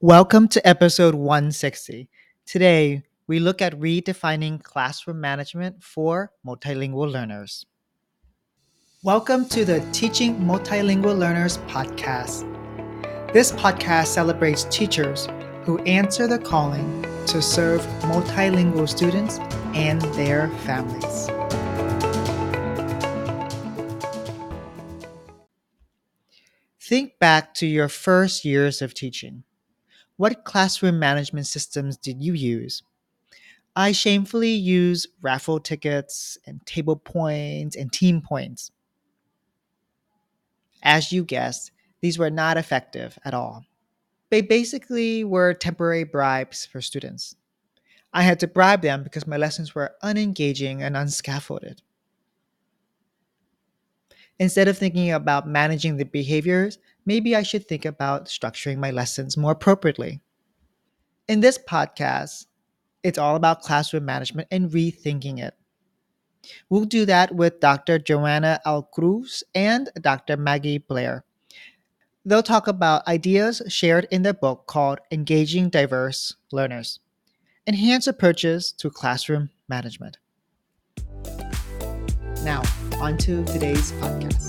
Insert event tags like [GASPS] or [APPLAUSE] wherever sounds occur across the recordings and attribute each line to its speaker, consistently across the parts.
Speaker 1: Welcome to episode 160. Today, we look at redefining classroom management for multilingual learners. Welcome to the Teaching Multilingual Learners podcast. This podcast celebrates teachers who answer the calling to serve multilingual students and their families. Think back to your first years of teaching. What classroom management systems did you use? I shamefully use raffle tickets and table points and team points. As you guessed, these were not effective at all. They basically were temporary bribes for students. I had to bribe them because my lessons were unengaging and unscaffolded. Instead of thinking about managing the behaviors, maybe I should think about structuring my lessons more appropriately. In this podcast, it's all about classroom management and rethinking it. We'll do that with Dr. Joanna Alcruz and Dr. Maggie Blair. They'll talk about ideas shared in their book called Engaging Diverse Learners Enhanced Approaches to Classroom Management. Now, on to today's podcast.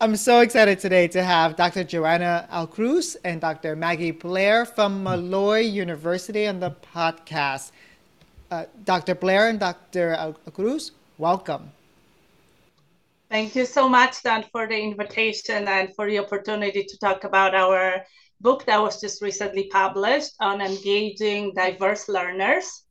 Speaker 1: I'm so excited today to have Dr. Joanna Alcruz and Dr. Maggie Blair from Molloy University on the podcast. Uh, Dr. Blair and Dr. Alcruz, welcome.
Speaker 2: Thank you so much, Dan, for the invitation and for the opportunity to talk about our book that was just recently published on engaging diverse learners.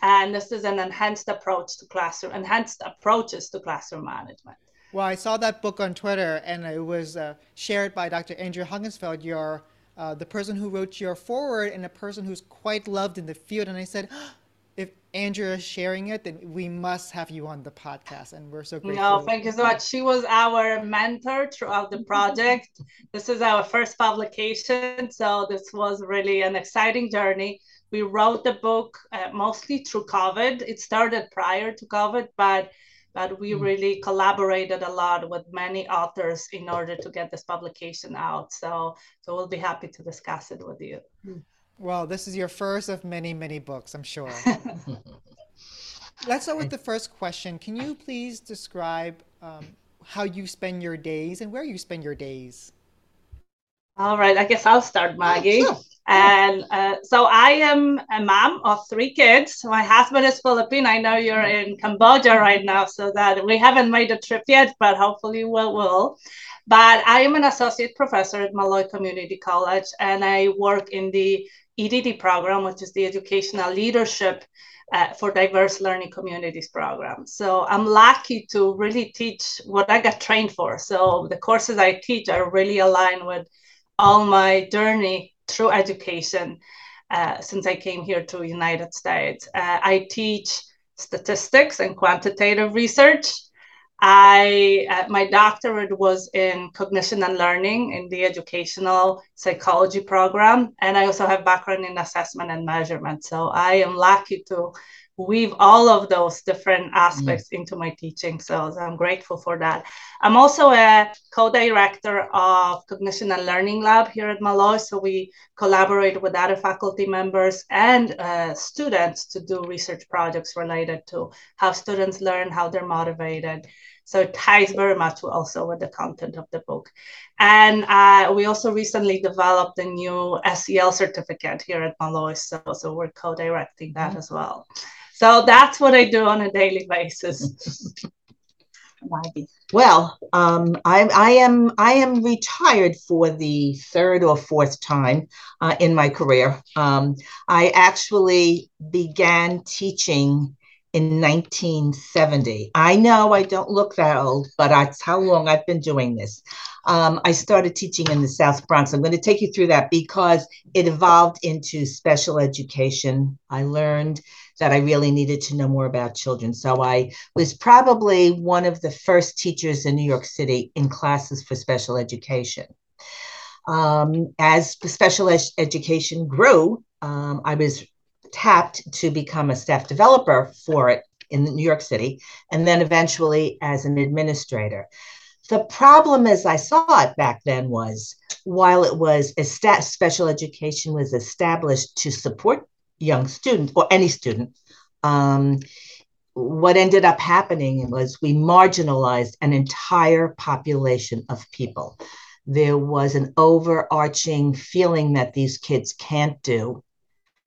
Speaker 2: And this is an enhanced approach to classroom, enhanced approaches to classroom management.
Speaker 1: Well, I saw that book on Twitter, and it was uh, shared by Dr. Andrea Honigsfeld, your uh, the person who wrote your foreword, and a person who's quite loved in the field. And I said, [GASPS] if Andrew is sharing it, then we must have you on the podcast, and we're so grateful.
Speaker 2: No, thank you so much. She was our mentor throughout the project. [LAUGHS] this is our first publication, so this was really an exciting journey. We wrote the book uh, mostly through COVID. It started prior to COVID, but but we mm. really collaborated a lot with many authors in order to get this publication out. So so we'll be happy to discuss it with you.
Speaker 1: Mm. Well, this is your first of many, many books, I'm sure. [LAUGHS] Let's start with the first question. Can you please describe um, how you spend your days and where you spend your days?
Speaker 2: All right, I guess I'll start, Maggie. And uh, so I am a mom of three kids. My husband is Filipino. I know you're in Cambodia right now, so that we haven't made a trip yet, but hopefully we will. But I am an associate professor at Molloy Community College, and I work in the EDD program, which is the Educational Leadership uh, for Diverse Learning Communities program. So I'm lucky to really teach what I got trained for. So the courses I teach are really aligned with all my journey through education uh, since I came here to United States. Uh, I teach statistics and quantitative research. I uh, my doctorate was in cognition and learning in the educational psychology program, and I also have background in assessment and measurement. So I am lucky to weave all of those different aspects mm. into my teaching. So I'm grateful for that. I'm also a co-director of Cognition and Learning Lab here at Molloy. So we collaborate with other faculty members and uh, students to do research projects related to how students learn, how they're motivated. So it ties very much also with the content of the book. And uh, we also recently developed a new SEL certificate here at Molloy. So, so we're co-directing that mm-hmm. as well. So that's what I do on a daily basis. [LAUGHS]
Speaker 3: Well, um, I, I, am I am retired for the third or fourth time uh, in my career. Um, I actually began teaching in 1970. I know I don't look that old, but that's how long I've been doing this. Um, I started teaching in the South Bronx. I'm going to take you through that because it evolved into special education. I learned that I really needed to know more about children. So I was probably one of the first teachers in New York City in classes for special education. Um, as special ed- education grew, um, I was tapped to become a staff developer for it in New York City, and then eventually as an administrator. The problem as I saw it back then was while it was esta- special education was established to support young students or any student, um, what ended up happening was we marginalized an entire population of people. There was an overarching feeling that these kids can't do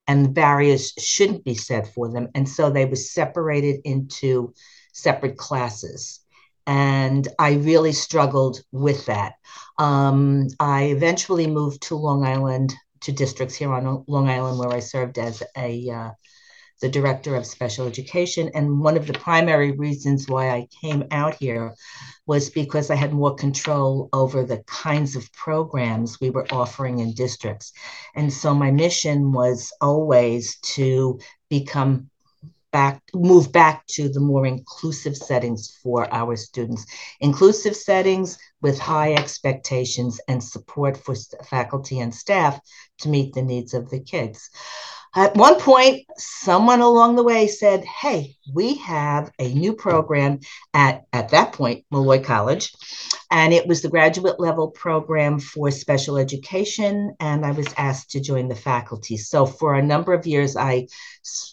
Speaker 3: and barriers shouldn't be set for them. And so they were separated into separate classes. And I really struggled with that. Um, I eventually moved to Long Island, to districts here on Long Island, where I served as a uh, the director of special education. And one of the primary reasons why I came out here was because I had more control over the kinds of programs we were offering in districts. And so my mission was always to become back move back to the more inclusive settings for our students. Inclusive settings with high expectations and support for faculty and staff to meet the needs of the kids at one point, someone along the way said, Hey, we have a new program at, at that point, Molloy College. And it was the graduate level program for special education. And I was asked to join the faculty. So for a number of years, I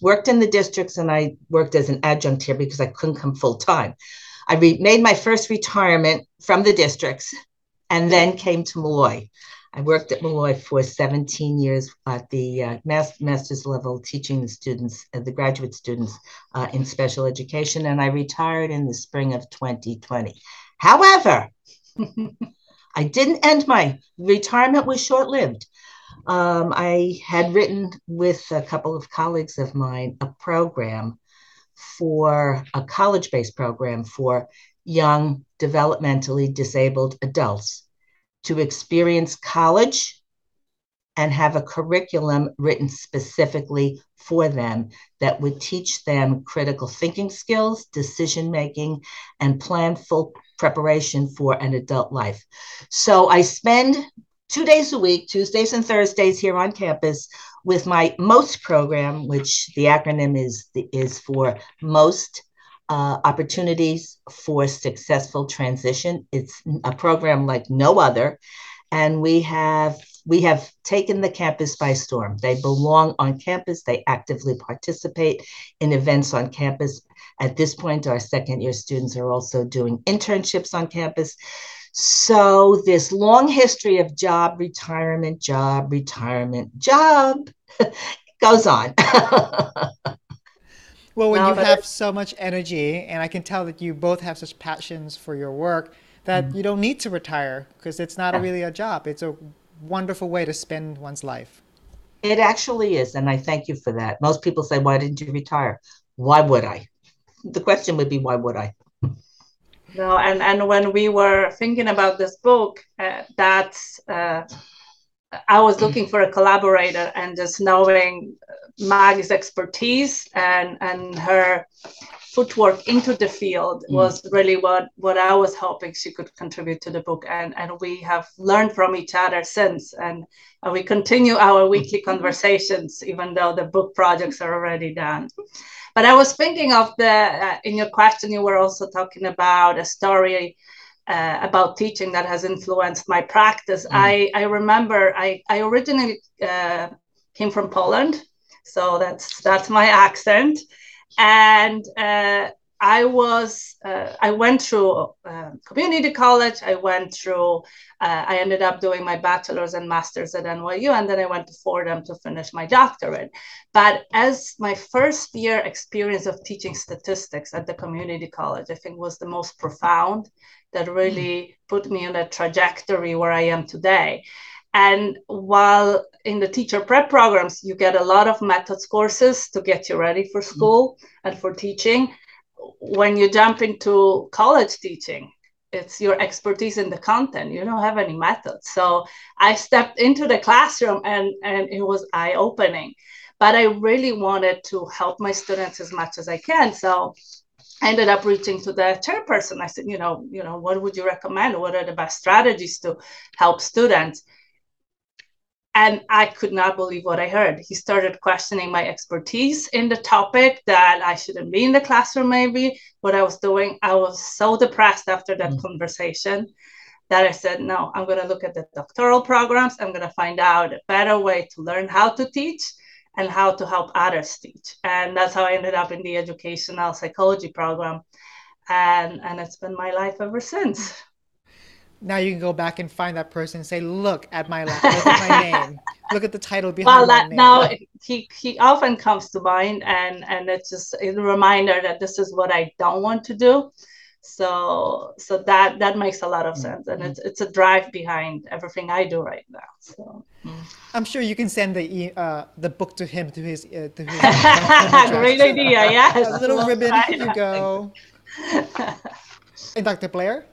Speaker 3: worked in the districts and I worked as an adjunct here because I couldn't come full time. I re- made my first retirement from the districts and then came to Molloy. I worked at Molloy for 17 years at the uh, master's level, teaching the students, uh, the graduate students uh, in special education, and I retired in the spring of 2020. However, [LAUGHS] I didn't end my retirement was short lived. Um, I had written with a couple of colleagues of mine a program for a college based program for young developmentally disabled adults to experience college and have a curriculum written specifically for them that would teach them critical thinking skills, decision making, and planful preparation for an adult life. So I spend two days a week, Tuesdays and Thursdays here on campus with my MOST program, which the acronym is, is for Most uh, opportunities for successful transition. It's a program like no other, and we have we have taken the campus by storm. They belong on campus. They actively participate in events on campus. At this point, our second year students are also doing internships on campus. So, this long history of job, retirement, job, retirement, job [LAUGHS] goes on. [LAUGHS]
Speaker 1: Well, when no, you have so much energy, and I can tell that you both have such passions for your work, that mm-hmm. you don't need to retire because it's not yeah. really a job. It's a wonderful way to spend one's life.
Speaker 3: It actually is. And I thank you for that. Most people say, Why didn't you retire? Why would I? [LAUGHS] The question would be, Why would I? [LAUGHS]
Speaker 2: No, and, and when we were thinking about this book, uh, that's uh, I was looking for a collaborator, and just knowing Maggie's expertise and and her footwork into the field mm. was really what what I was hoping she could contribute to the book. And and we have learned from each other since. And, and we continue our weekly conversations even though the book projects are already done. But I was thinking of the uh, in your question you were also talking about a story uh, about teaching that has influenced my practice. Mm. I I remember I I originally uh, came from Poland so that's that's my accent. And uh, i was uh, i went through uh, community college. I went through uh, i ended up doing my bachelor's and master's at nyu and then i went to fordham to finish my doctorate. But as my first year experience of teaching statistics at the community college i think was the most profound that really mm. put me on a trajectory where i am today. And while in the teacher prep programs, you get a lot of methods courses to get you ready for mm-hmm. school mm-hmm. and for teaching. When you jump into college teaching, it's your expertise in the content. You don't have any methods. So I stepped into the classroom and, and it was eye opening. But I really wanted to help my students as much as I can. So I ended up reaching to the chairperson. I said, you know, you know, what would you recommend? What are the best strategies to help students? And I could not believe what I heard. He started questioning my expertise in the topic that I shouldn't be in the classroom, maybe what I was doing. I was so depressed after that mm. conversation that I said, no, I'm going to look at the doctoral programs. I'm going to find out a better way to learn how to teach and how to help others teach. And that's how I ended up in the educational psychology program. And, and it's been my life ever since
Speaker 1: now you can go back and find that person and say, "Look at my look at my [LAUGHS] name, look at the title behind well, that,
Speaker 2: Now he he often comes to mind, and and it's just a reminder that this is what I don't want to do. So so that that makes a lot of sense, and it's it's a drive behind everything I do right now. So.
Speaker 1: I'm sure you can send the uh, the book to him to his uh, to his. [LAUGHS]
Speaker 2: Great idea, yes.
Speaker 1: A little ribbon, here you go. [LAUGHS] and Dr. Blair.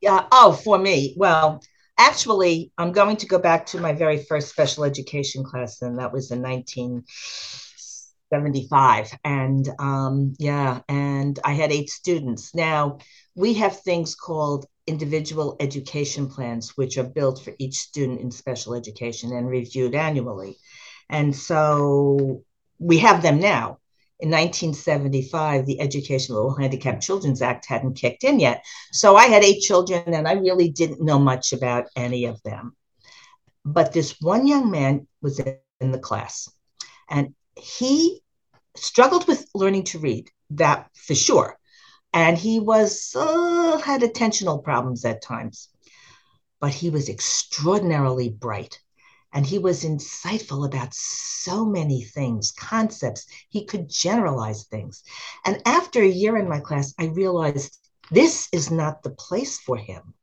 Speaker 3: Yeah. Oh, for me. Well, actually, I'm going to go back to my very first special education class, and that was in 1975. And um, yeah, and I had eight students. Now, we have things called individual education plans, which are built for each student in special education and reviewed annually. And so we have them now in 1975, the Educational Handicapped Children's Act hadn't kicked in yet. So I had eight children and I really didn't know much about any of them. But this one young man was in the class and he struggled with learning to read, that for sure. And he was uh, had attentional problems at times, but he was extraordinarily bright and he was insightful about so many things, concepts. He could generalize things. And after a year in my class, I realized this is not the place for him.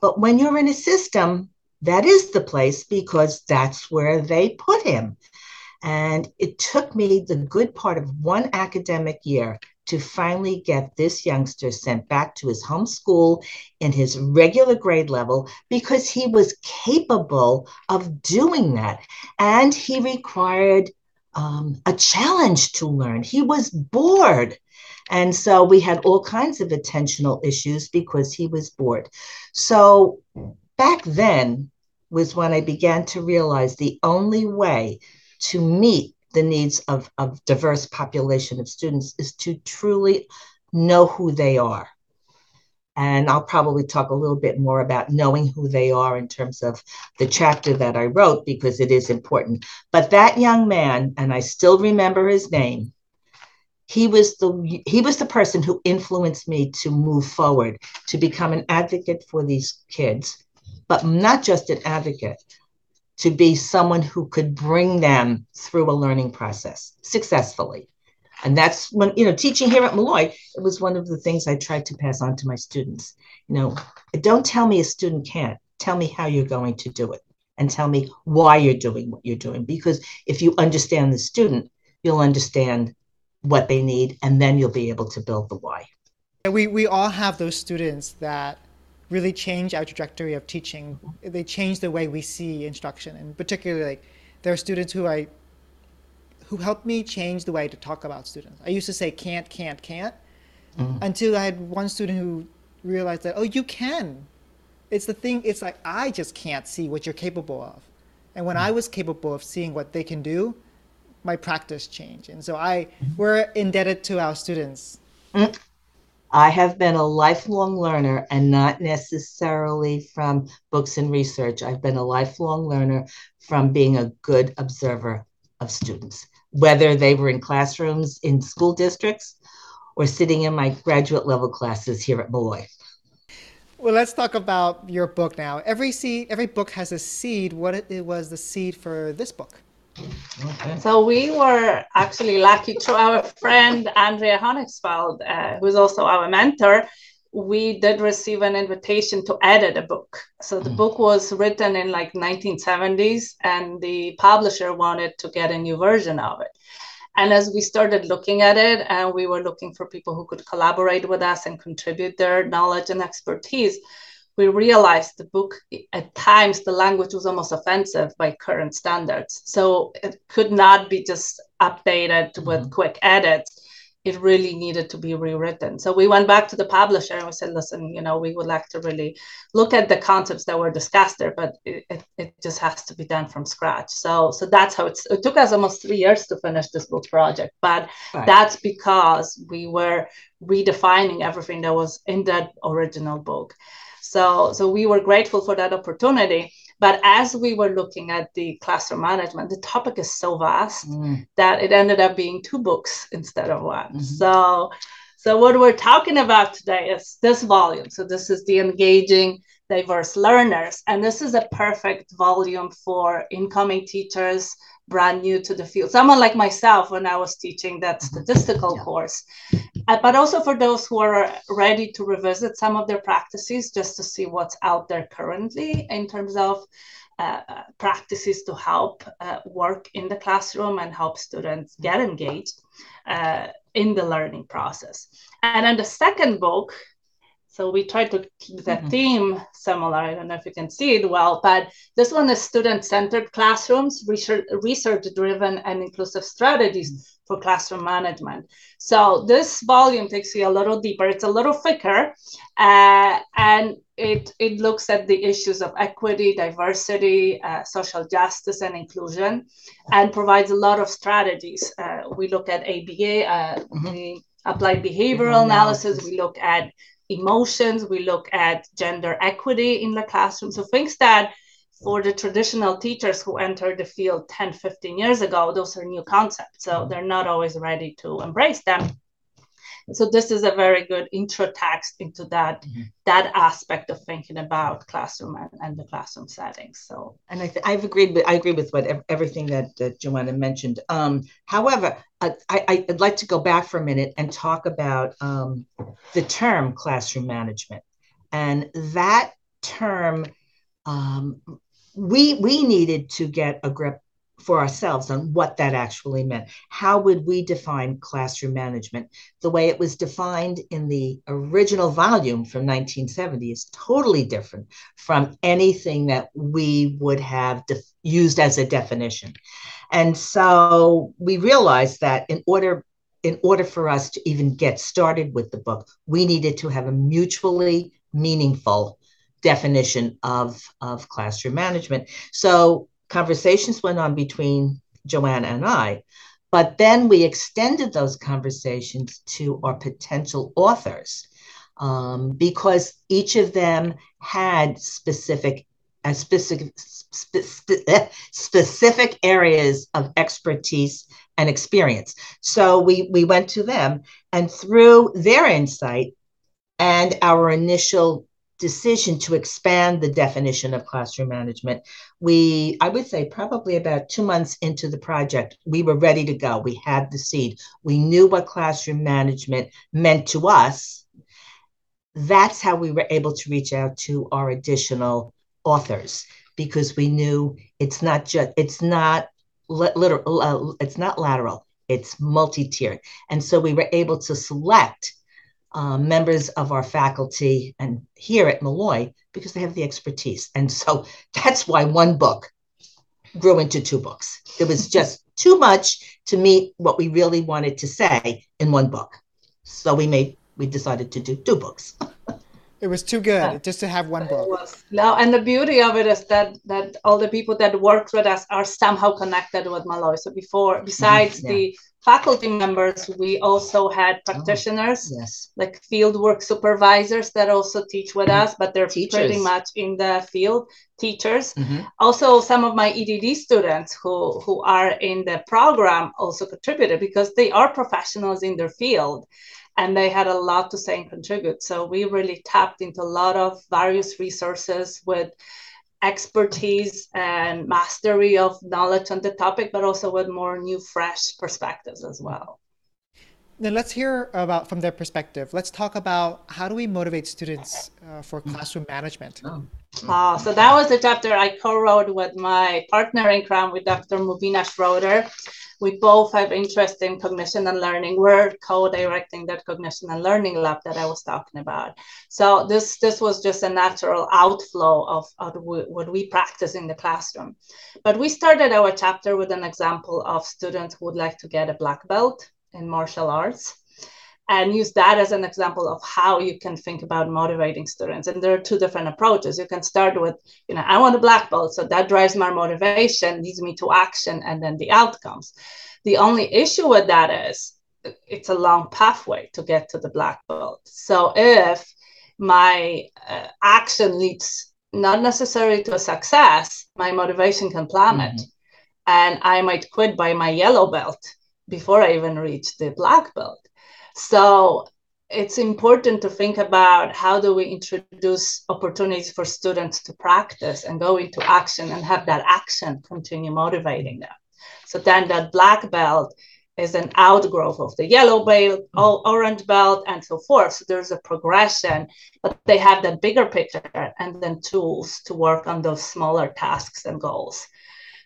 Speaker 3: But when you're in a system, that is the place because that's where they put him. And it took me the good part of one academic year to finally get this youngster sent back to his home school in his regular grade level because he was capable of doing that. And he required um, a challenge to learn. He was bored. And so we had all kinds of attentional issues because he was bored. So back then was when I began to realize the only way to meet the needs of, of diverse population of students is to truly know who they are. And I'll probably talk a little bit more about knowing who they are in terms of the chapter that I wrote because it is important. But that young man, and I still remember his name, he was the he was the person who influenced me to move forward to become an advocate for these kids but not just an advocate to be someone who could bring them through a learning process successfully. And that's when, you know, teaching here at Molloy, it was one of the things I tried to pass on to my students. You know, don't tell me a student can't, tell me how you're going to do it and tell me why you're doing what you're doing. Because if you understand the student, you'll understand what they need and then you'll be able to build the why.
Speaker 1: We, we all have those students that really change our trajectory of teaching. They change the way we see instruction, and particularly like there are students who I who helped me change the way to talk about students. I used to say can't, can't, can't, mm. until I had one student who realized that oh you can. It's the thing. It's like I just can't see what you're capable of, and when mm. I was capable of seeing what they can do, my practice changed. And so I we're indebted to our students.
Speaker 3: I have been a lifelong learner and not necessarily from books and research. I've been a lifelong learner from being a good observer of students, whether they were in classrooms in school districts or sitting in my graduate level classes here at Molloy.
Speaker 1: Well, let's talk about your book now. Every seed, every book has a seed. What it was the seed for this book?
Speaker 2: Okay. So we were actually lucky through our friend Andrea Honigsfeld, uh, who's also our mentor. We did receive an invitation to edit a book. So the mm. book was written in like 1970s, and the publisher wanted to get a new version of it. And as we started looking at it, and we were looking for people who could collaborate with us and contribute their knowledge and expertise, we realized the book at times the language was almost offensive by current standards so it could not be just updated mm-hmm. with quick edits it really needed to be rewritten. So we went back to the publisher and we said, listen, you know, we would like to really look at the concepts that were discussed there, but it, it, it just has to be done from scratch. So so that's how it's it took us almost three years to finish this book project. But right. that's because we were redefining everything that was in that original book. So so we were grateful for that opportunity. But as we were looking at the classroom management, the topic is so vast mm. that it ended up being two books instead of one. Mm-hmm. So, so what we're talking about today is this volume. So this is the engaging diverse learners, and this is a perfect volume for incoming teachers brand new to the field. Someone like myself when I was teaching that mm-hmm. statistical yeah. course, uh, but also for those who are ready to revisit some of their practices just to see what's out there currently in terms of uh, uh, practices to help uh, work in the classroom and help students get engaged uh, in the learning process. And then the second book so we try to keep the mm-hmm. theme similar. I don't know if you can see it well, but this one is student-centered classrooms, research-driven and inclusive strategies mm-hmm. for classroom management. So this volume takes you a little deeper. It's a little thicker, uh, and it it looks at the issues of equity, diversity, uh, social justice, and inclusion, and provides a lot of strategies. Uh, we look at ABA, uh, mm-hmm. the applied behavioral analysis. We look at emotions, we look at gender equity in the classroom. So things that for the traditional teachers who entered the field 10, 15 years ago, those are new concepts. So mm-hmm. they're not always ready to embrace them so this is a very good intro text into that mm-hmm. that aspect of thinking about classroom and, and the classroom setting so.
Speaker 3: And I th- i've agreed with i agree with what everything that, that joanna mentioned. Um, however I, I, would like to go back for a minute and talk about um, the term classroom management. And that term um, we we needed to get a grip for ourselves on what that actually meant. How would we define classroom management? The way it was defined in the original volume from 1970 is totally different from anything that we would have def- used as a definition. And so we realized that in order in order for us to even get started with the book, we needed to have a mutually meaningful definition of, of classroom management. So conversations went on between Joanna and I, but then we extended those conversations to our potential authors um, because each of them had specific uh, specific spe- spe- eh, specific areas of expertise and experience. So we we went to them, and through their insight and our initial decision to expand the definition of classroom management, we, I would say, probably about two months into the project, we were ready to go. We had the seed. We knew what classroom management meant to us. That's how we were able to reach out to our additional authors because we knew it's not just, it's not literal, uh, it's not lateral, it's multi tiered. And so we were able to select uh, members of our faculty and here at Molloy because they have the expertise. And so [LAUGHS] that's why one book grew into two books. It was [LAUGHS] just too much to meet what we really wanted to say in one book. So we made we decided to do two books.
Speaker 1: It was too good yeah. just to have one book.
Speaker 2: No, and the beauty of it is that that all the people that worked with us are somehow connected with Molloy. So before, besides mm-hmm. yeah. the faculty members, we also had oh, practitioners,
Speaker 3: oh, yes.
Speaker 2: like fieldwork supervisors that also teach with us, but they're teachers. pretty much in the field teachers. Mm-hmm. Also, some of my EDD students who, who are in the program also contributed because they are professionals in their field and they had a lot to say and contribute. So we really tapped into a lot of various resources with expertise and mastery of knowledge on the topic, but also with more new, fresh perspectives as well.
Speaker 1: Then let's hear about from their perspective. Let's talk about how do we motivate students uh, for classroom management. Oh.
Speaker 2: Uh, so that was the chapter I co-wrote with my partner in crime with Dr. Mubina Schroeder we both have interest in cognition and learning. We're co-directing that cognition and learning lab that I was talking about. So this this was just a natural outflow of, of what we practice in the classroom. But we started our chapter with an example of students who would like to get a black belt in martial arts. And use that as an example of how you can think about motivating students. And there are two different approaches. You can start with, you know, I want a black belt, so that drives my motivation, leads me to action, and then the outcomes. The only issue with that is it's a long pathway to get to the black belt. So if my uh, action leads not necessarily to a success, my motivation can plummet. Mm-hmm. And I might quit by my yellow belt before I even reach the black belt. So it's important to think about how do we introduce opportunities for students to practice and go into action and have that action continue motivating them. So then that black belt is an outgrowth of the yellow belt, mm. orange belt, and so forth. So there's a progression, but they have that bigger picture and then tools to work on those smaller tasks and goals.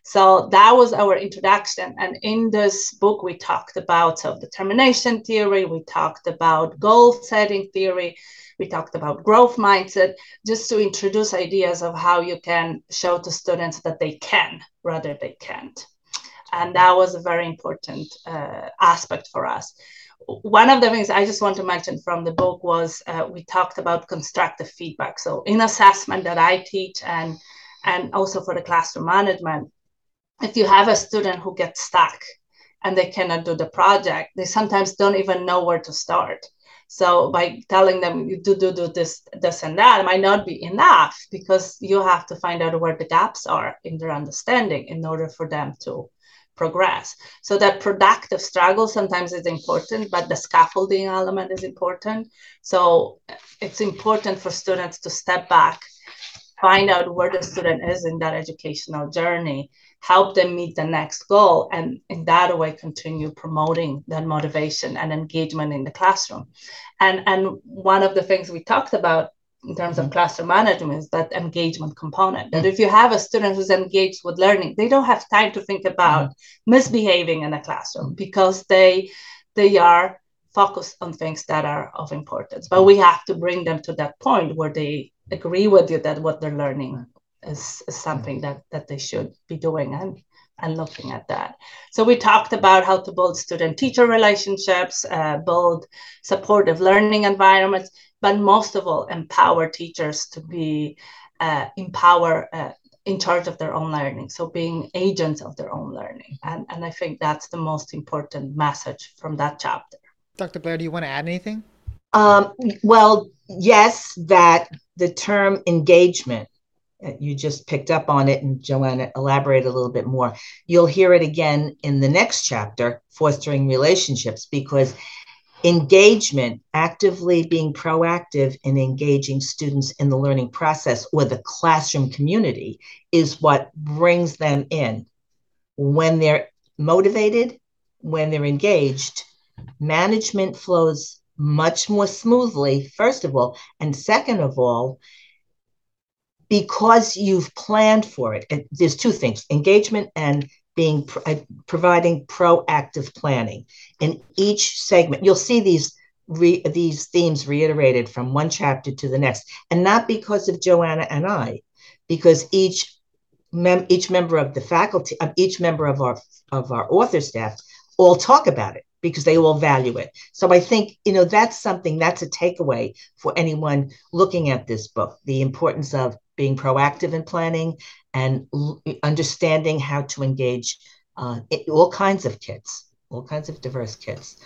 Speaker 2: So that was our introduction. And in this book, we talked about self determination theory, we talked about goal setting theory, we talked about growth mindset, just to introduce ideas of how you can show to students that they can rather they can't. And that was a very important uh, aspect for us. One of the things I just want to mention from the book was uh, we talked about constructive feedback. So in assessment that I teach and and also for the classroom management, if you have a student who gets stuck and they cannot do the project, they sometimes don't even know where to start. So by telling them you do do do this this and that might not be enough because you have to find out where the gaps are in their understanding in order for them to progress. So that productive struggle sometimes is important, but the scaffolding element is important. So it's important for students to step back, find out where the student is in that educational journey, help them meet the next goal and in that way continue promoting that motivation and engagement in the classroom and and one of the things we talked about in terms of mm-hmm. classroom management is that engagement component that mm-hmm. if you have a student who's engaged with learning they don't have time to think about mm-hmm. misbehaving in a classroom because they they are focused on things that are of importance but we have to bring them to that point where they agree with you that what they're learning is, is something that that they should be doing and and looking at that. So we talked about how to build student-teacher relationships, uh, build supportive learning environments, but most of all, empower teachers to be uh, empower uh, in charge of their own learning. So being agents of their own learning, and and I think that's the most important message from that chapter.
Speaker 1: Dr. Blair, do you want to add anything?
Speaker 3: Um, well, yes, that the term engagement. Uh, you just picked up on it and joanna elaborate a little bit more. You'll hear it again in the next chapter fostering relationships because engagement actively being proactive in engaging students in the learning process or the classroom community is what brings them in. When they're motivated when they're engaged management flows much more smoothly first of all. And second of all because you've planned for it. And there's two things engagement and being uh, providing proactive planning. In each segment you'll see these re, these themes reiterated from one chapter to the next. And not because of joanna and i because each mem- each member of the faculty of each member of our of our author staff all talk about it because they all value it so i think you know that's something that's a takeaway for anyone looking at this book the importance of being proactive in planning and l- understanding how to engage uh, it, all kinds of kids, all kinds of diverse kids.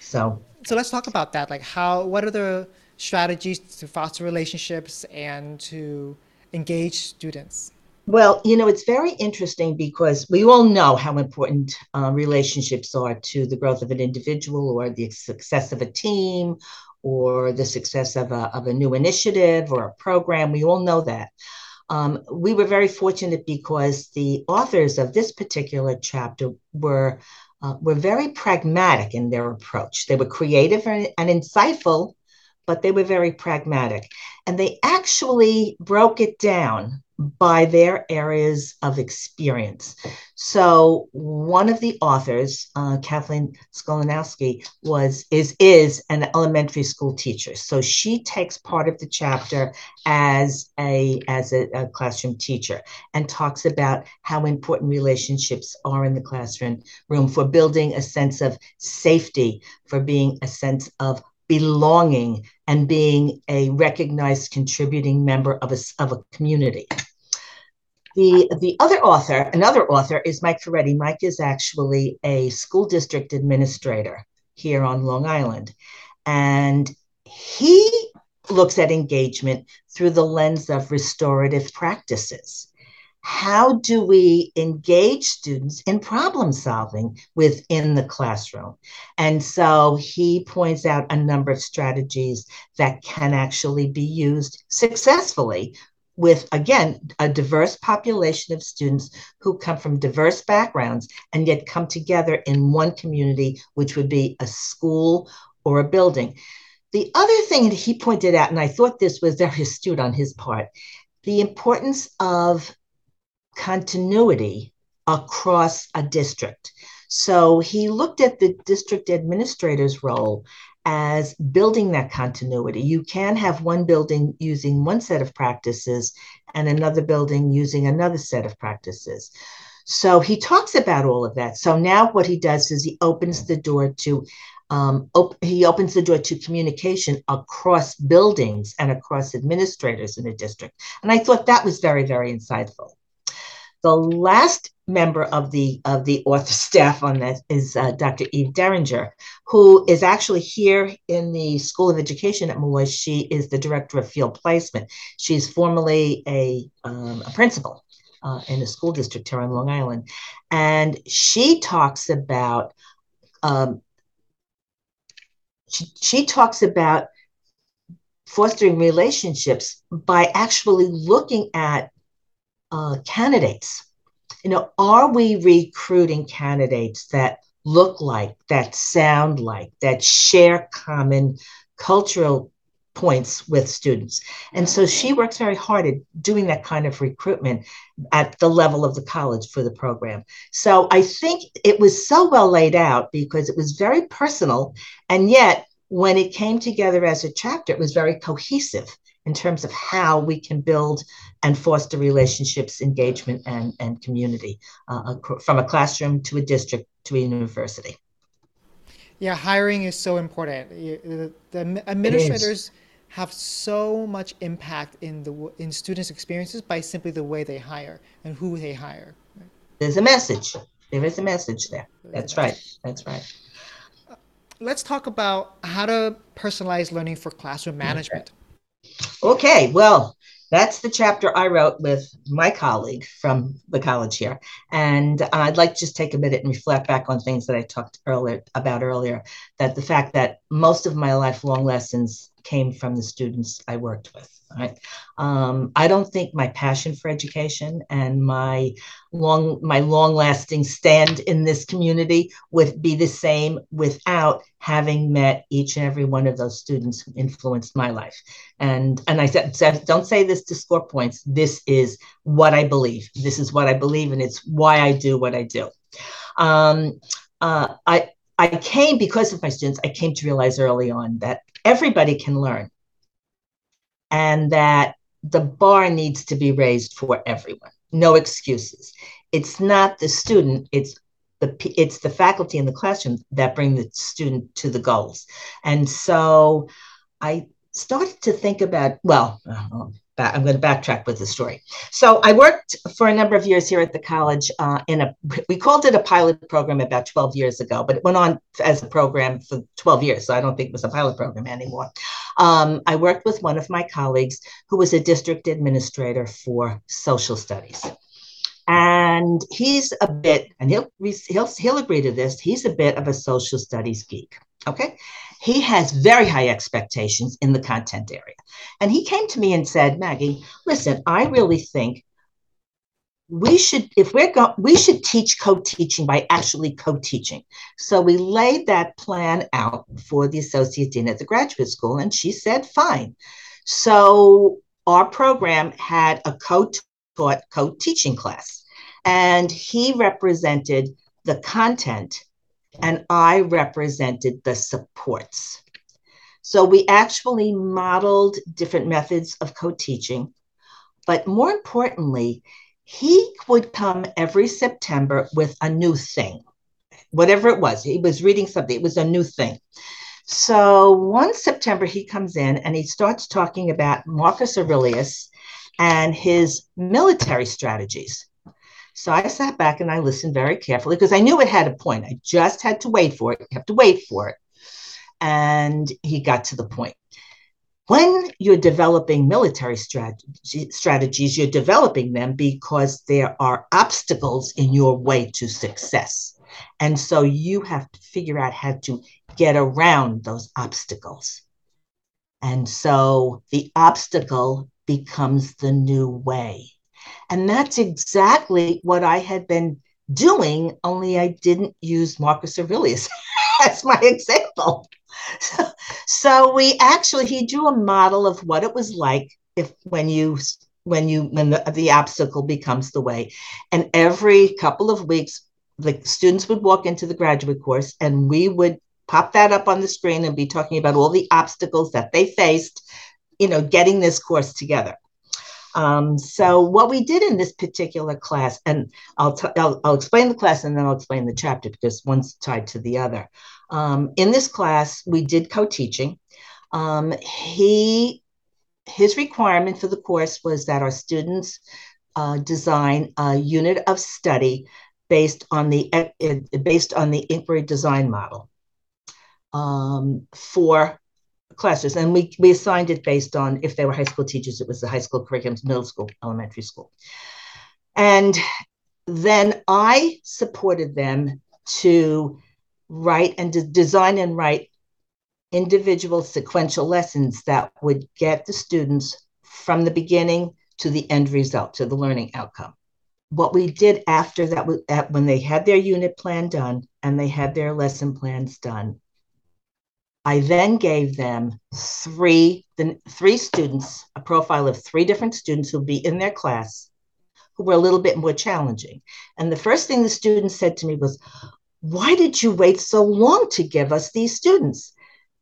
Speaker 3: So,
Speaker 1: so let's talk about that. Like, how? What are the strategies to foster relationships and to engage students?
Speaker 3: Well, you know, it's very interesting because we all know how important uh, relationships are to the growth of an individual or the success of a team or the success of a, of a new initiative or a program. We all know that. Um, we were very fortunate because the authors of this particular chapter were uh, were very pragmatic in their approach. They were creative and, and insightful, but they were very pragmatic, and they actually broke it down by their areas of experience. So one of the authors, uh, Kathleen Skolanowski, was is is an elementary school teacher. So she takes part of the chapter as a as a, a classroom teacher and talks about how important relationships are in the classroom room for building a sense of safety, for being a sense of belonging and being a recognized contributing member of a, of a community. The, the other author, another author, is Mike Ferretti. Mike is actually a school district administrator here on Long Island. And he looks at engagement through the lens of restorative practices how do we engage students in problem solving within the classroom? And so he points out a number of strategies that can actually be used successfully with, again, a diverse population of students who come from diverse backgrounds and yet come together in one community, which would be a school or a building. The other thing that he pointed out, and I thought this was very astute on his part, the importance of continuity across a district. So he looked at the district administrator's role as building that continuity. You can have one building using one set of practices and another building using another set of practices. So he talks about all of that. So now what he does is he opens the door to um, op- he opens the door to communication across buildings and across administrators in a district. And I thought that was very, very insightful. The last member of the of the author staff on this is uh, Dr. Eve Derringer, who is actually here in the School of Education at Molloy. She is the director of field placement. She's formerly a, um, a principal uh, in a school district here on Long Island, and she talks about um, she, she talks about fostering relationships by actually looking at uh, candidates. You know, are we recruiting candidates that look like, that sound like, that share common cultural points with students. And so she works very hard at doing that kind of recruitment at the level of the college for the program. So I think it was so well laid out because it was very personal. And yet, when it came together as a chapter, it was very cohesive in terms of how we can build and foster relationships, engagement, and, and community uh, from a classroom to a district to a university.
Speaker 1: Yeah, hiring is so important. The, administrators have so much impact in the in students' experiences by simply the way they hire and who they hire.
Speaker 3: There's a message. There is a message there. That's right. That's right.
Speaker 1: Let's talk about how to personalize learning for classroom management.
Speaker 3: Okay, well, that's the chapter I wrote with my colleague from the college here. And I'd like to just take a minute and reflect back on things that I talked earlier about earlier. That the fact that most of my lifelong lessons came from the students I worked with. Right? Um, I don't think my passion for education and my long my long lasting stand in this community would be the same without having met each and every one of those students who influenced my life. And and I said, said don't say this to score points. This is what I believe. This is what I believe, and it's why I do what I do. Um, uh, I I came because of my students. I came to realize early on that everybody can learn and that the bar needs to be raised for everyone. No excuses. It's not the student it's the it's the faculty in the classroom that bring the student to the goals. And so i started to think about well uh, I'm going to backtrack with the story. So I worked for a number of years here at the college uh, in a, we called it a pilot program about 12 years ago, but it went on as a program for 12 years. So I don't think it was a pilot program anymore. Um, I worked with one of my colleagues who was a district administrator for social studies. And he's a bit, and he'll, he'll, he'll agree to this, he's a bit of a social studies geek. Okay. He has very high expectations in the content area. And he came to me and said, Maggie, listen, I really think we should if we're going we should teach co-teaching by actually co-teaching so we laid that plan out for the associate dean at the graduate school and she said fine so our program had a co taught co-teaching class. And he represented the content and I represented the supports. So we actually modeled different methods of co-teaching, but more importantly, he would come every September with a new thing, whatever it was. He was reading something, it was a new thing. So one September, he comes in and he starts talking about Marcus Aurelius and his military strategies. So I sat back and I listened very carefully because I knew it had a point. I just had to wait for it. You have to wait for it. And he got to the point. When you're developing military strategy, strategies, you're developing them because there are obstacles in your way to success. And so you have to figure out how to get around those obstacles. And so the obstacle becomes the new way. And that's exactly what I had been doing, only I didn't use Marcus Aurelius [LAUGHS] as my example. So, so we actually he drew a model of what it was like if when you when you when the, the obstacle becomes the way. And every couple of weeks, the students would walk into the graduate course and we would pop that up on the screen and be talking about all the obstacles that they faced, you know, getting this course together. Um, so what we did in this particular class, and I'll, t- I'll, I'll explain the class and then I'll explain the chapter because one's tied to the other. Um, in this class, we did co-teaching. Um, he his requirement for the course was that our students uh, design a unit of study based on the based on the inquiry design model um, for classes. And we, we assigned it based on if they were high school teachers, it was the high school curriculums, middle school, elementary school. And then I supported them to write and to design and write individual sequential lessons that would get the students from the beginning to the end result, to the learning outcome. What we did after that, was when they had their unit plan done and they had their lesson plans done, I then gave them three, the three students, a profile of three different students who'd be in their class who were a little bit more challenging. And the first thing the students said to me was, Why did you wait so long to give us these students?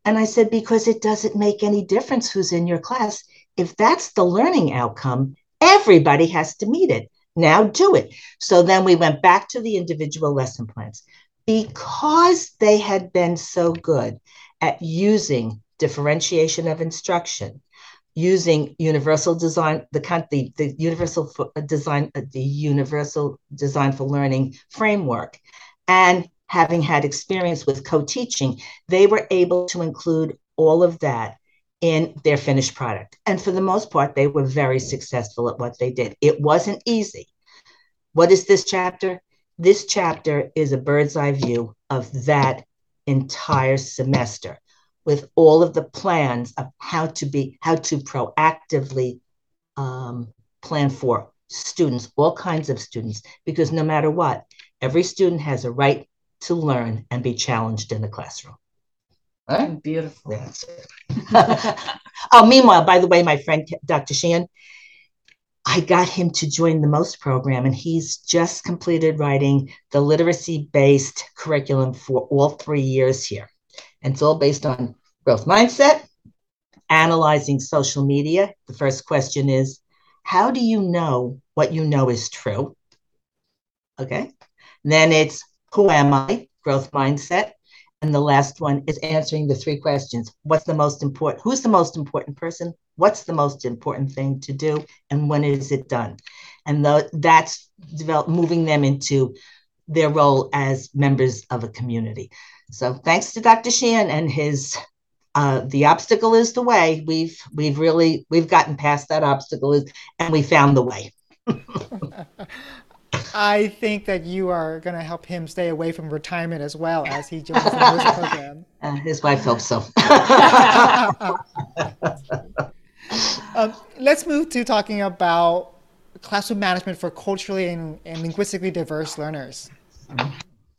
Speaker 3: And I said, Because it doesn't make any difference who's in your class. If that's the learning outcome, everybody has to meet it. Now do it. So then we went back to the individual lesson plans. Because they had been so good at using differentiation of instruction, using universal design, the, the, the universal uh, design, uh, the universal design for learning framework, and having had experience with co-teaching, they were able to include all of that in their finished product. And for the most part, they were very successful at what they did. It wasn't easy. What is this chapter? This chapter is a bird's eye view of that entire semester with all of the plans of how to be how to proactively um, plan for students all kinds of students because no matter what every student has a right to learn and be challenged in the classroom.
Speaker 2: Right? beautiful. [LAUGHS]
Speaker 3: Oh meanwhile by the way my friend dr sheehan I got him to join the MOST program, and he's just completed writing the literacy based curriculum for all three years here. And it's all based on growth mindset, analyzing social media. The first question is How do you know what you know is true? Okay. Then it's Who am I? Growth mindset. And the last one is answering the three questions. What's the most important? Who's the most important person? What's the most important thing to do? And when is it done? And the, that's develop, moving them into their role as members of a community. So thanks to Dr. Sheehan and his uh, the obstacle is the way. We've we've really we've gotten past that obstacle and we found the way. [LAUGHS]
Speaker 1: I think that you are going to help him stay away from retirement as well as he joins the [LAUGHS] program.
Speaker 3: Uh, his wife hopes so. [LAUGHS]
Speaker 1: um, let's move to talking about classroom management for culturally and, and linguistically diverse learners.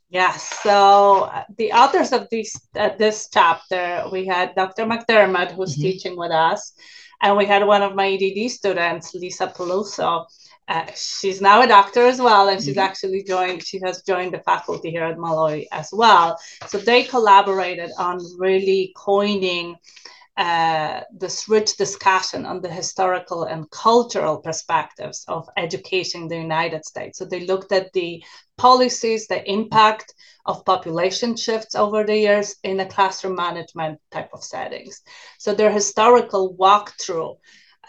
Speaker 2: Yes. So uh, the authors of this uh, this chapter, we had Dr. McDermott, who's mm-hmm. teaching with us, and we had one of my EDD students, Lisa Peluso, Uh, she's now a doctor as well, and she's mm-hmm. actually joined. She has joined the faculty here at Molloy as well. So they collaborated on really coining uh, this rich discussion on the historical and cultural perspectives of education in the United States. So they looked at the policies, the impact of population shifts over the years in a classroom management type of settings. So their historical walkthrough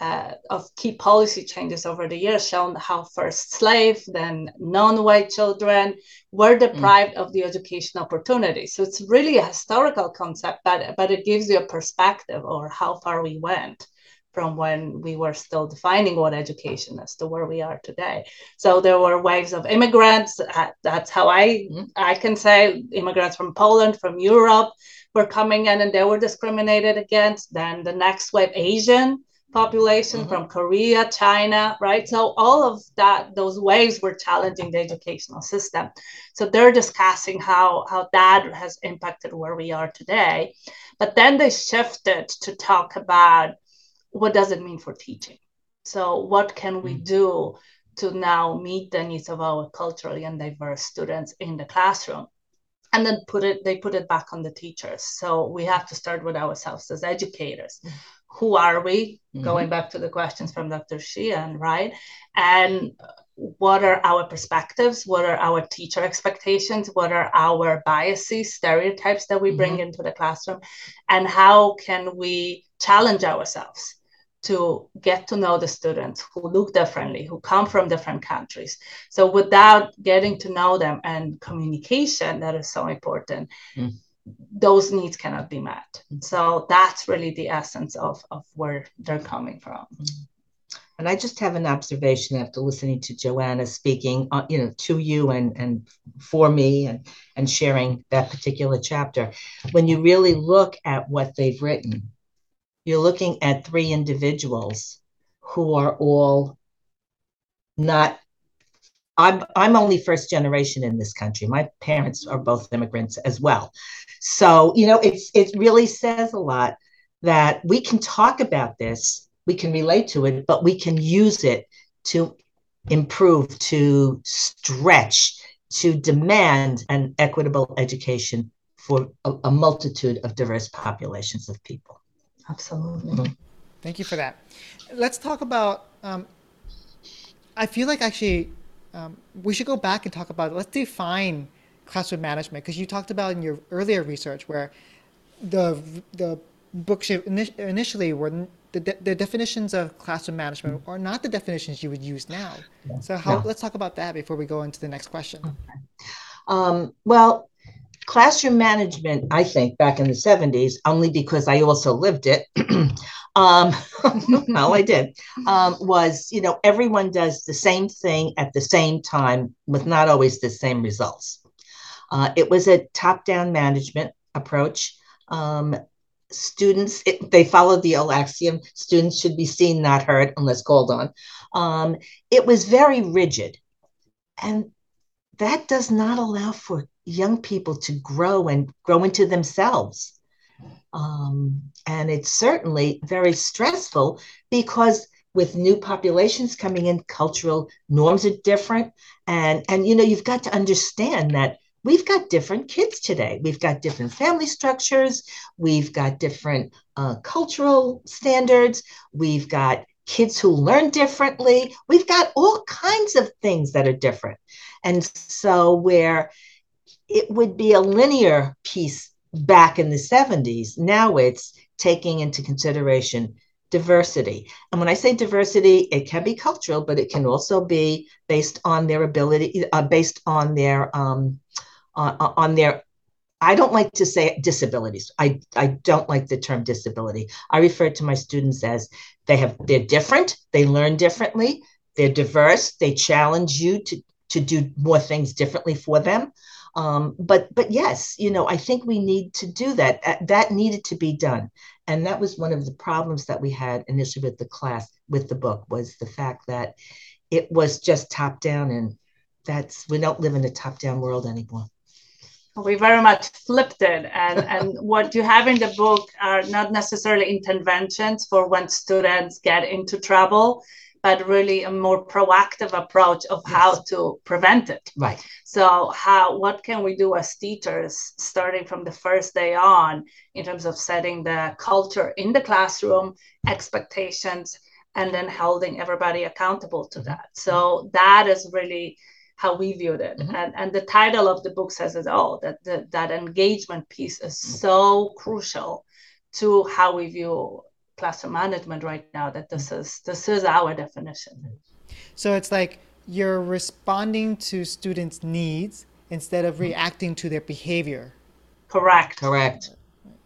Speaker 2: uh, of key policy changes over the years shown how first slave, then non-white children were mm. deprived mm. of the education opportunity. So it's really a historical concept, but but it gives you a perspective or how far we went from when we were still defining what education is to where we are today. So there were waves of immigrants. That's how I mm. I can say immigrants from Poland, from Europe, were coming in and they were discriminated against. Then the next wave, Asian population mm-hmm. from Korea, China, right? So all of that, those waves were challenging the educational system. So they're discussing how how that has impacted where we are today. But then they shifted to talk about what does it mean for teaching. So what can we mm-hmm. do to now meet the needs of our culturally and diverse students in the classroom? and then put it they put it back on the teachers so we have to start with ourselves as educators mm-hmm who are we? Mm-hmm. Going back to the questions from Dr. Sheehan, right? And what are our perspectives? What are our teacher expectations? What are our biases, stereotypes that we bring mm-hmm. into the classroom? And how can we challenge ourselves to get to know the students who look differently, who come from different countries? So, without getting to know them and communication, that is so important. Mm those needs cannot be met. So that's really the essence of, of where they're coming from.
Speaker 3: And I just have an observation after listening to Joanna speaking, uh, you know, to you and and for me and and sharing that particular chapter. When you really look at what they've written, you're looking at three individuals who are all not I'm I'm only first generation in this country. My parents are both immigrants as well. So, you know, it's it really says a lot that we can talk about this, we can relate to it, but we can use it to improve, to stretch, to demand an equitable education for a, a multitude of diverse populations of people.
Speaker 2: Absolutely. Mm-hmm.
Speaker 1: Thank you for that. Let's talk about. Um, I feel like actually um, we should go back and talk about let's define classroom management because you talked about in your earlier research where the the books initially were the, de- the definitions of classroom management are not the definitions you would use now. So how, no. let's talk about that before we go into the next question.
Speaker 3: Um, well, classroom management, I think, back in the 70s, only because I also lived it, [CLEARS THROAT] um, [LAUGHS] well, I [LAUGHS] did, um, was, you know, everyone does the same thing at the same time with not always the same results. Uh, it was a top down management approach. Um, students, it, they followed the old axiom students should be seen, not heard, unless called on. Um, it was very rigid. And that does not allow for young people to grow and grow into themselves. Um, and it's certainly very stressful because with new populations coming in, cultural norms are different. And, and you know, you've got to understand that we've got different kids today. We've got different family structures. We've got different uh, cultural standards. We've got kids who learn differently. We've got all kinds of things that are different. And so, where it would be a linear piece back in the 70s, now it's taking into consideration diversity. And when I say diversity, it can be cultural, but it can also be based on their ability, uh, based on their um, uh, on their I don't like to say disabilities. I, I don't like the term disability. I refer to my students as they have they're different, they learn differently, they're diverse, they challenge you to to do more things differently for them. Um, but but yes, you know, I think we need to do that. That needed to be done, and that was one of the problems that we had initially with the class with the book was the fact that it was just top down, and that's we don't live in a top down world anymore.
Speaker 2: We very much flipped it. And and [LAUGHS] what you have in the book are not necessarily interventions for when students get into trouble but really a more proactive approach of yes. how to prevent it.
Speaker 3: Right.
Speaker 2: So how what can we do as teachers starting from the first day on in terms of setting the culture in the classroom, expectations, and then holding everybody accountable to that. So that is really how we viewed it. Mm-hmm. And, and the title of the book says it all that the, that engagement piece is mm-hmm. so crucial to how we view classroom management right now that this is this is our definition.
Speaker 1: So it's like you're responding to students' needs instead of reacting to their behavior.
Speaker 2: Correct.
Speaker 3: Correct.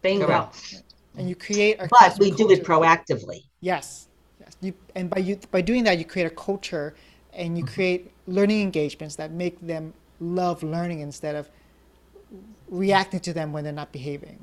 Speaker 2: Bingo. Correct.
Speaker 1: And you create
Speaker 3: a But we do it proactively.
Speaker 1: Yes. Yes. You, and by you by doing that you create a culture and you mm-hmm. create learning engagements that make them love learning instead of reacting to them when they're not behaving.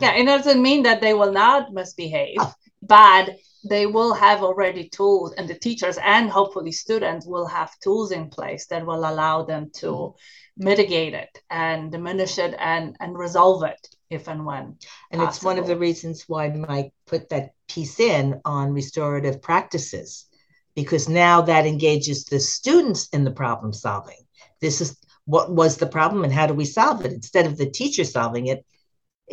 Speaker 2: Yeah, it doesn't mean that they will not misbehave, oh. but they will have already tools, and the teachers and hopefully students will have tools in place that will allow them to mm-hmm. mitigate it and diminish it and and resolve it if and when.
Speaker 3: And possible. it's one of the reasons why Mike put that piece in on restorative practices because now that engages the students in the problem solving. This is what was the problem and how do we solve it? Instead of the teacher solving it,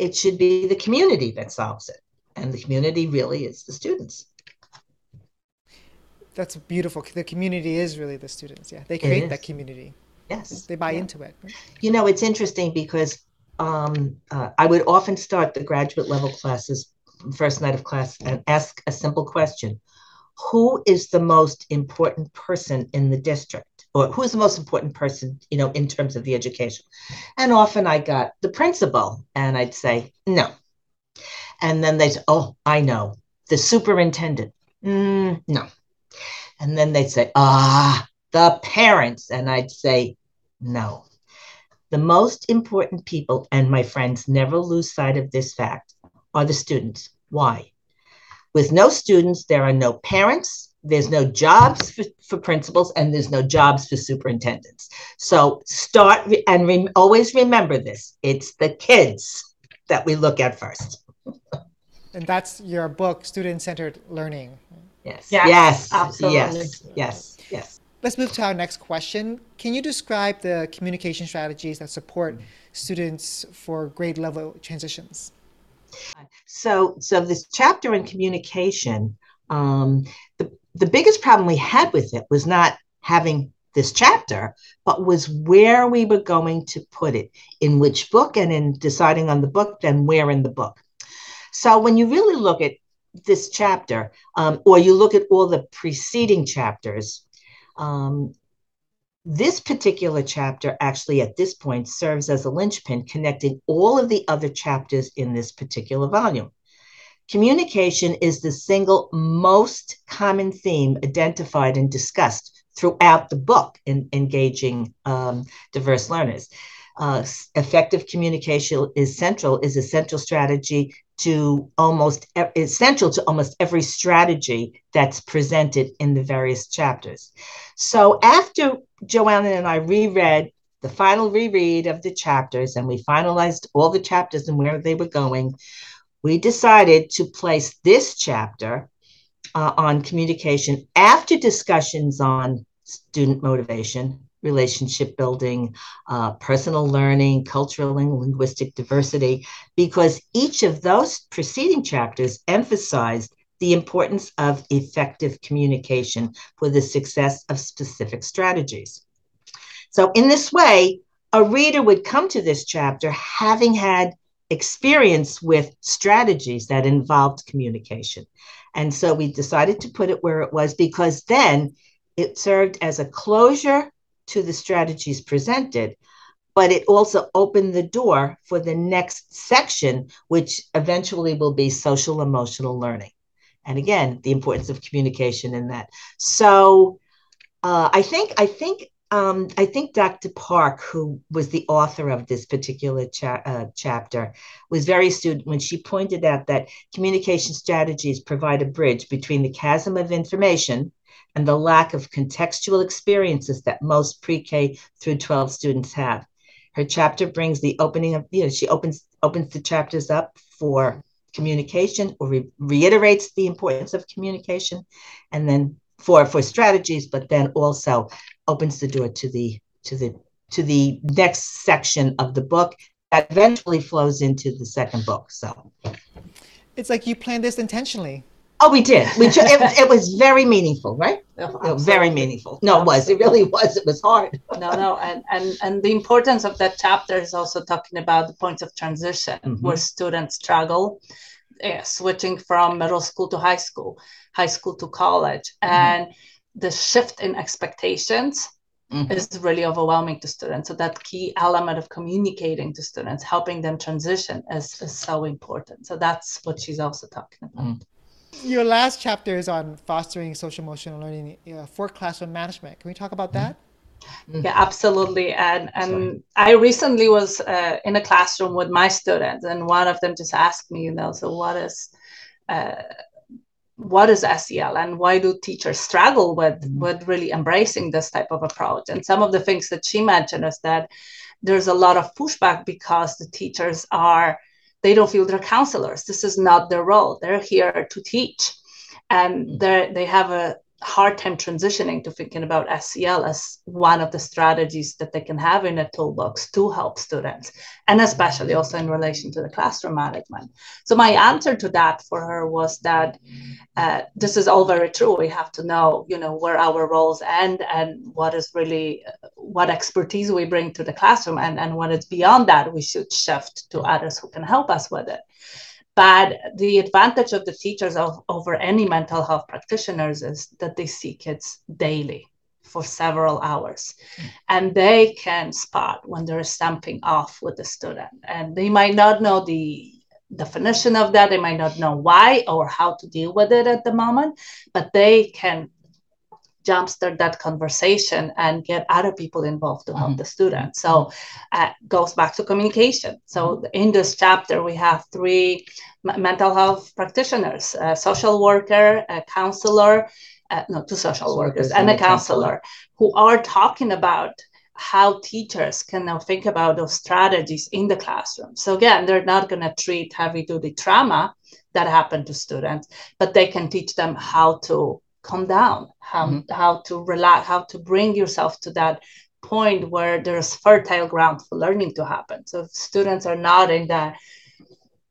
Speaker 3: it should be the community that solves it. And the community really is the students.
Speaker 1: That's beautiful. The community is really the students. Yeah. They create that community.
Speaker 3: Yes.
Speaker 1: They buy yeah. into it.
Speaker 3: Right? You know, it's interesting because um, uh, I would often start the graduate level classes, first night of class, and ask a simple question who is the most important person in the district? Or who is the most important person you know in terms of the education? And often i got the principal and i'd say no. And then they'd say oh i know. The superintendent mm, no. And then they'd say ah the parents. And i'd say no. The most important people and my friends never lose sight of this fact are the students. Why with no students, there are no parents, there's no jobs for, for principals, and there's no jobs for superintendents. So start re- and re- always remember this it's the kids that we look at first.
Speaker 1: And that's your book, Student Centered Learning.
Speaker 3: Yes. Yes. Yes. Absolutely. Yes. Yes. Yes.
Speaker 1: Let's move to our next question. Can you describe the communication strategies that support students for grade level transitions?
Speaker 3: So, so this chapter in communication, um, the, the biggest problem we had with it was not having this chapter, but was where we were going to put it, in which book, and in deciding on the book, then where in the book. So when you really look at this chapter, um, or you look at all the preceding chapters, um, this particular chapter actually at this point serves as a linchpin connecting all of the other chapters in this particular volume. Communication is the single most common theme identified and discussed throughout the book in engaging um, diverse learners. Uh, effective communication is central, is a central strategy to almost essential to almost every strategy that's presented in the various chapters. So after Joanna and I reread the final reread of the chapters and we finalized all the chapters and where they were going, we decided to place this chapter uh, on communication after discussions on student motivation relationship building, uh, personal learning, cultural and linguistic diversity, because each of those preceding chapters emphasized the importance of effective communication for the success of specific strategies. So, in this way, a reader would come to this chapter having had experience with strategies that involved communication. And so we decided to put it where it was because then it served as a closure to the strategies presented, but it also opened the door for the next section, which eventually will be social emotional learning. And again, the importance of communication in that. So uh, I think I think um, I think Dr. Park, who was the author of this particular cha- uh, chapter, was very astute when she pointed out that communication strategies provide a bridge between the chasm of information and the lack of contextual experiences that most pre-K through 12 students have. Her chapter brings the opening of, you know, she opens opens the chapters up for communication or re- reiterates the importance of communication and then for for strategies, but then also opens the door to the to the to the next section of the book that eventually flows into the second book. So
Speaker 1: it's like you planned this intentionally.
Speaker 3: Oh, we did. We it, [LAUGHS] it was very meaningful, right? Oh, very meaningful. No, it was. It really was. It was hard.
Speaker 2: no, no, and and and the importance of that chapter is also talking about the points of transition mm-hmm. where students struggle, yeah, switching from middle school to high school, high school to college, mm-hmm. and the shift in expectations mm-hmm. is really overwhelming to students. So that key element of communicating to students, helping them transition is, is so important. So that's what she's also talking about.
Speaker 1: Your last chapter is on fostering social emotional learning uh, for classroom management. Can we talk about that?
Speaker 2: Mm-hmm. Yeah, absolutely. And and Sorry. I recently was uh, in a classroom with my students, and one of them just asked me, you know, so what is uh, what is SEL and why do teachers struggle with mm-hmm. with really embracing this type of approach? And some of the things that she mentioned is that there's a lot of pushback because the teachers are they don't feel they're counselors. This is not their role. They're here to teach, and mm-hmm. they they have a hard time transitioning to thinking about SEL as one of the strategies that they can have in a toolbox to help students, and especially also in relation to the classroom management. So my answer to that for her was that uh, this is all very true. We have to know, you know, where our roles end and what is really what expertise we bring to the classroom, and and when it's beyond that, we should shift to others who can help us with it. But the advantage of the teachers of, over any mental health practitioners is that they see kids daily for several hours. Mm. and they can spot when there is something off with the student. And they might not know the definition of that. They might not know why or how to deal with it at the moment but they can jumpstart that conversation and get other people involved to help mm-hmm. the student. So uh, goes back to communication. So mm-hmm. in this chapter, we have three m- mental health practitioners: a social worker, a counselor, uh, no, two social workers, and a counselor, who are talking about how teachers can now think about those strategies in the classroom. So again, they're not going to treat heavy duty trauma that happened to students, but they can teach them how to calm down, how, mm-hmm. how to relax, how to bring yourself to that point where there's fertile ground for learning to happen. So if students are not in that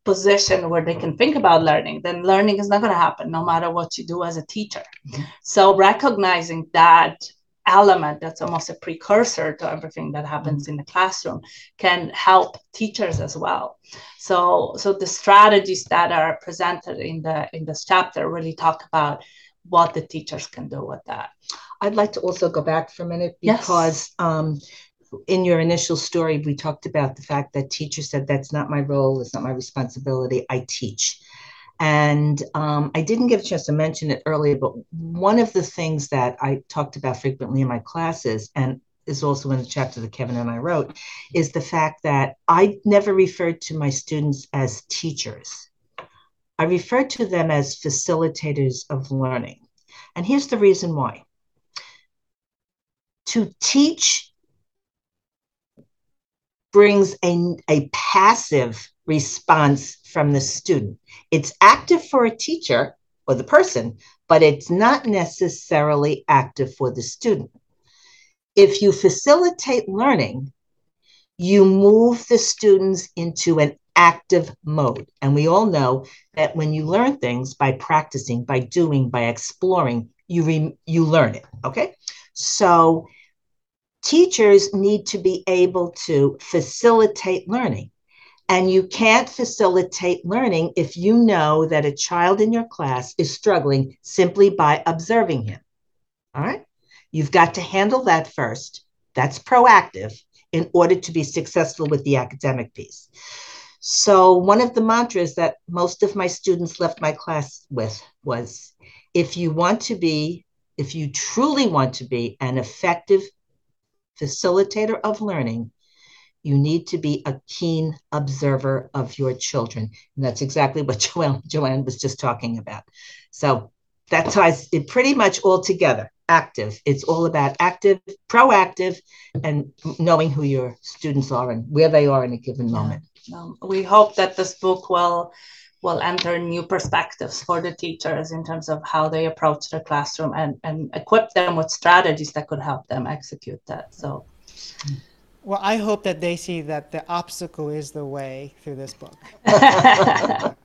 Speaker 2: position where they can think about learning, then learning is not going to happen no matter what you do as a teacher. Mm-hmm. So recognizing that element that's almost a precursor to everything that happens mm-hmm. in the classroom can help teachers as well so so the strategies that are presented in the in this chapter really talk about what the teachers can do with that.
Speaker 3: I'd like to also go back for a minute because yes. um, in your initial story, we talked about the fact that teachers said, That's not my role, it's not my responsibility, I teach. And um, I didn't get a chance to mention it earlier, but one of the things that I talked about frequently in my classes, and is also in the chapter that Kevin and I wrote, is the fact that I never referred to my students as teachers. I refer to them as facilitators of learning. And here's the reason why. To teach brings a, a passive response from the student. It's active for a teacher or the person, but it's not necessarily active for the student. If you facilitate learning, you move the students into an active mode. And we all know that when you learn things by practicing, by doing, by exploring, you re- you learn it. Okay, so teachers need to be able to facilitate learning. And you can't facilitate learning if you know that a child in your class is struggling simply by observing him. All right. You've got to handle that first. That's proactive in order to be successful with the academic piece. So, one of the mantras that most of my students left my class with was if you want to be, if you truly want to be an effective facilitator of learning, you need to be a keen observer of your children. And that's exactly what [LAUGHS] Joanne, Joanne was just talking about. So, that ties it pretty much all together active. It's all about active, proactive, and knowing who your students are and where they are in a given moment.
Speaker 2: Um, we hope that this book will will enter new perspectives for the teachers in terms of how they approach the classroom and, and equip them with strategies that could help them execute that. So,
Speaker 1: well, I hope that they see that the obstacle is the way through this book. [LAUGHS]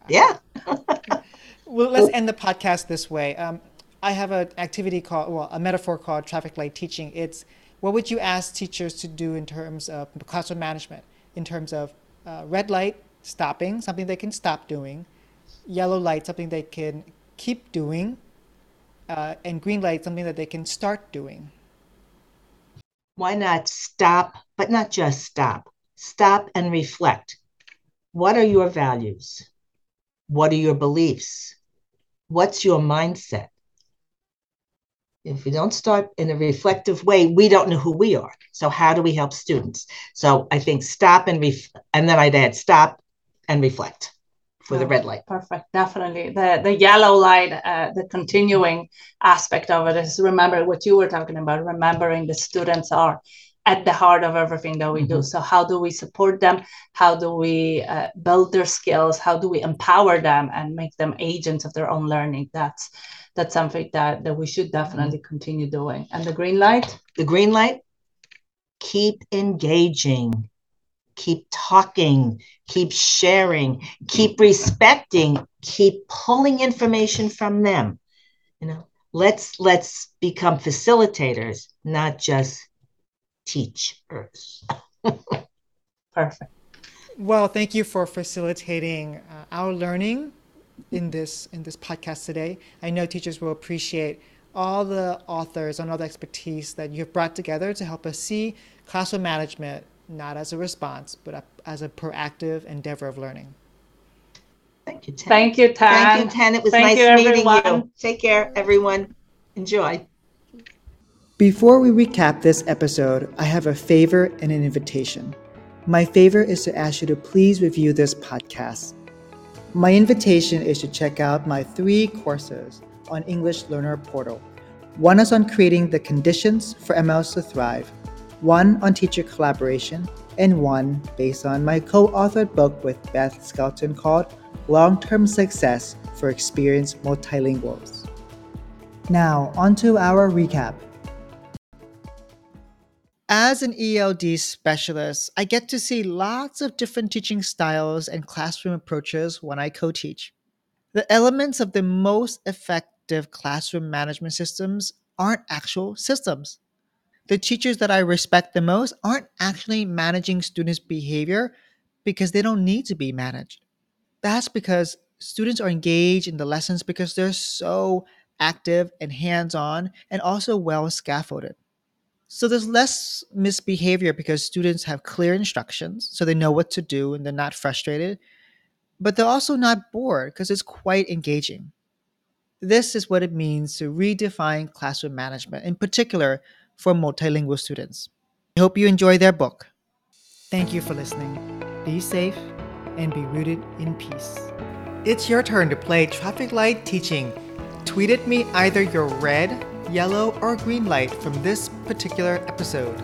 Speaker 3: yeah.
Speaker 1: well, let's end the podcast this way. Um, I have an activity called, well, a metaphor called traffic light teaching. It's what would you ask teachers to do in terms of classroom management, in terms of uh, red light, stopping, something they can stop doing, yellow light, something they can keep doing, uh, and green light, something that they can start doing.
Speaker 3: Why not stop, but not just stop? Stop and reflect. What are your values? What are your beliefs? What's your mindset? If we don't start in a reflective way, we don't know who we are. So how do we help students? So I think stop and ref- and then I'd add stop and reflect for the red light.
Speaker 2: Perfect, definitely. The the yellow light, uh, the continuing aspect of it is remember what you were talking about. Remembering the students are at the heart of everything that we mm-hmm. do. So how do we support them? How do we uh, build their skills? How do we empower them and make them agents of their own learning? That's that's something that that we should definitely mm-hmm. continue doing. And the green light.
Speaker 3: The green light. Keep engaging keep talking, keep sharing, keep respecting, keep pulling information from them. You know, let's let's become facilitators, not just teachers.
Speaker 2: Perfect.
Speaker 1: Well, thank you for facilitating uh, our learning in this in this podcast today. I know teachers will appreciate all the authors and all the expertise that you've brought together to help us see classroom management not as a response, but a, as a proactive endeavor of learning.
Speaker 3: Thank you, Tan.
Speaker 2: Thank you, Tan.
Speaker 3: Thank you, Tan. It was Thank nice you, meeting everyone. you. Take care, everyone. Enjoy.
Speaker 1: Before we recap this episode, I have a favor and an invitation. My favor is to ask you to please review this podcast. My invitation is to check out my three courses on English Learner Portal. One is on creating the conditions for MLs to thrive one on teacher collaboration, and one based on my co authored book with Beth Skelton called Long Term Success for Experienced Multilinguals. Now, onto our recap. As an ELD specialist, I get to see lots of different teaching styles and classroom approaches when I co teach. The elements of the most effective classroom management systems aren't actual systems the teachers that I respect the most aren't actually managing students' behavior because they don't need to be managed. That's because students are engaged in the lessons because they're so active and hands on and also well scaffolded. So there's less misbehavior because students have clear instructions, so they know what to do and they're not frustrated. But they're also not bored because it's quite engaging. This is what it means to redefine classroom management, in particular for multilingual students. I hope you enjoy their book. Thank you for listening. Be safe and be rooted in peace. It's your turn to play traffic light teaching. Tweet at me either your red, yellow, or green light from this particular episode.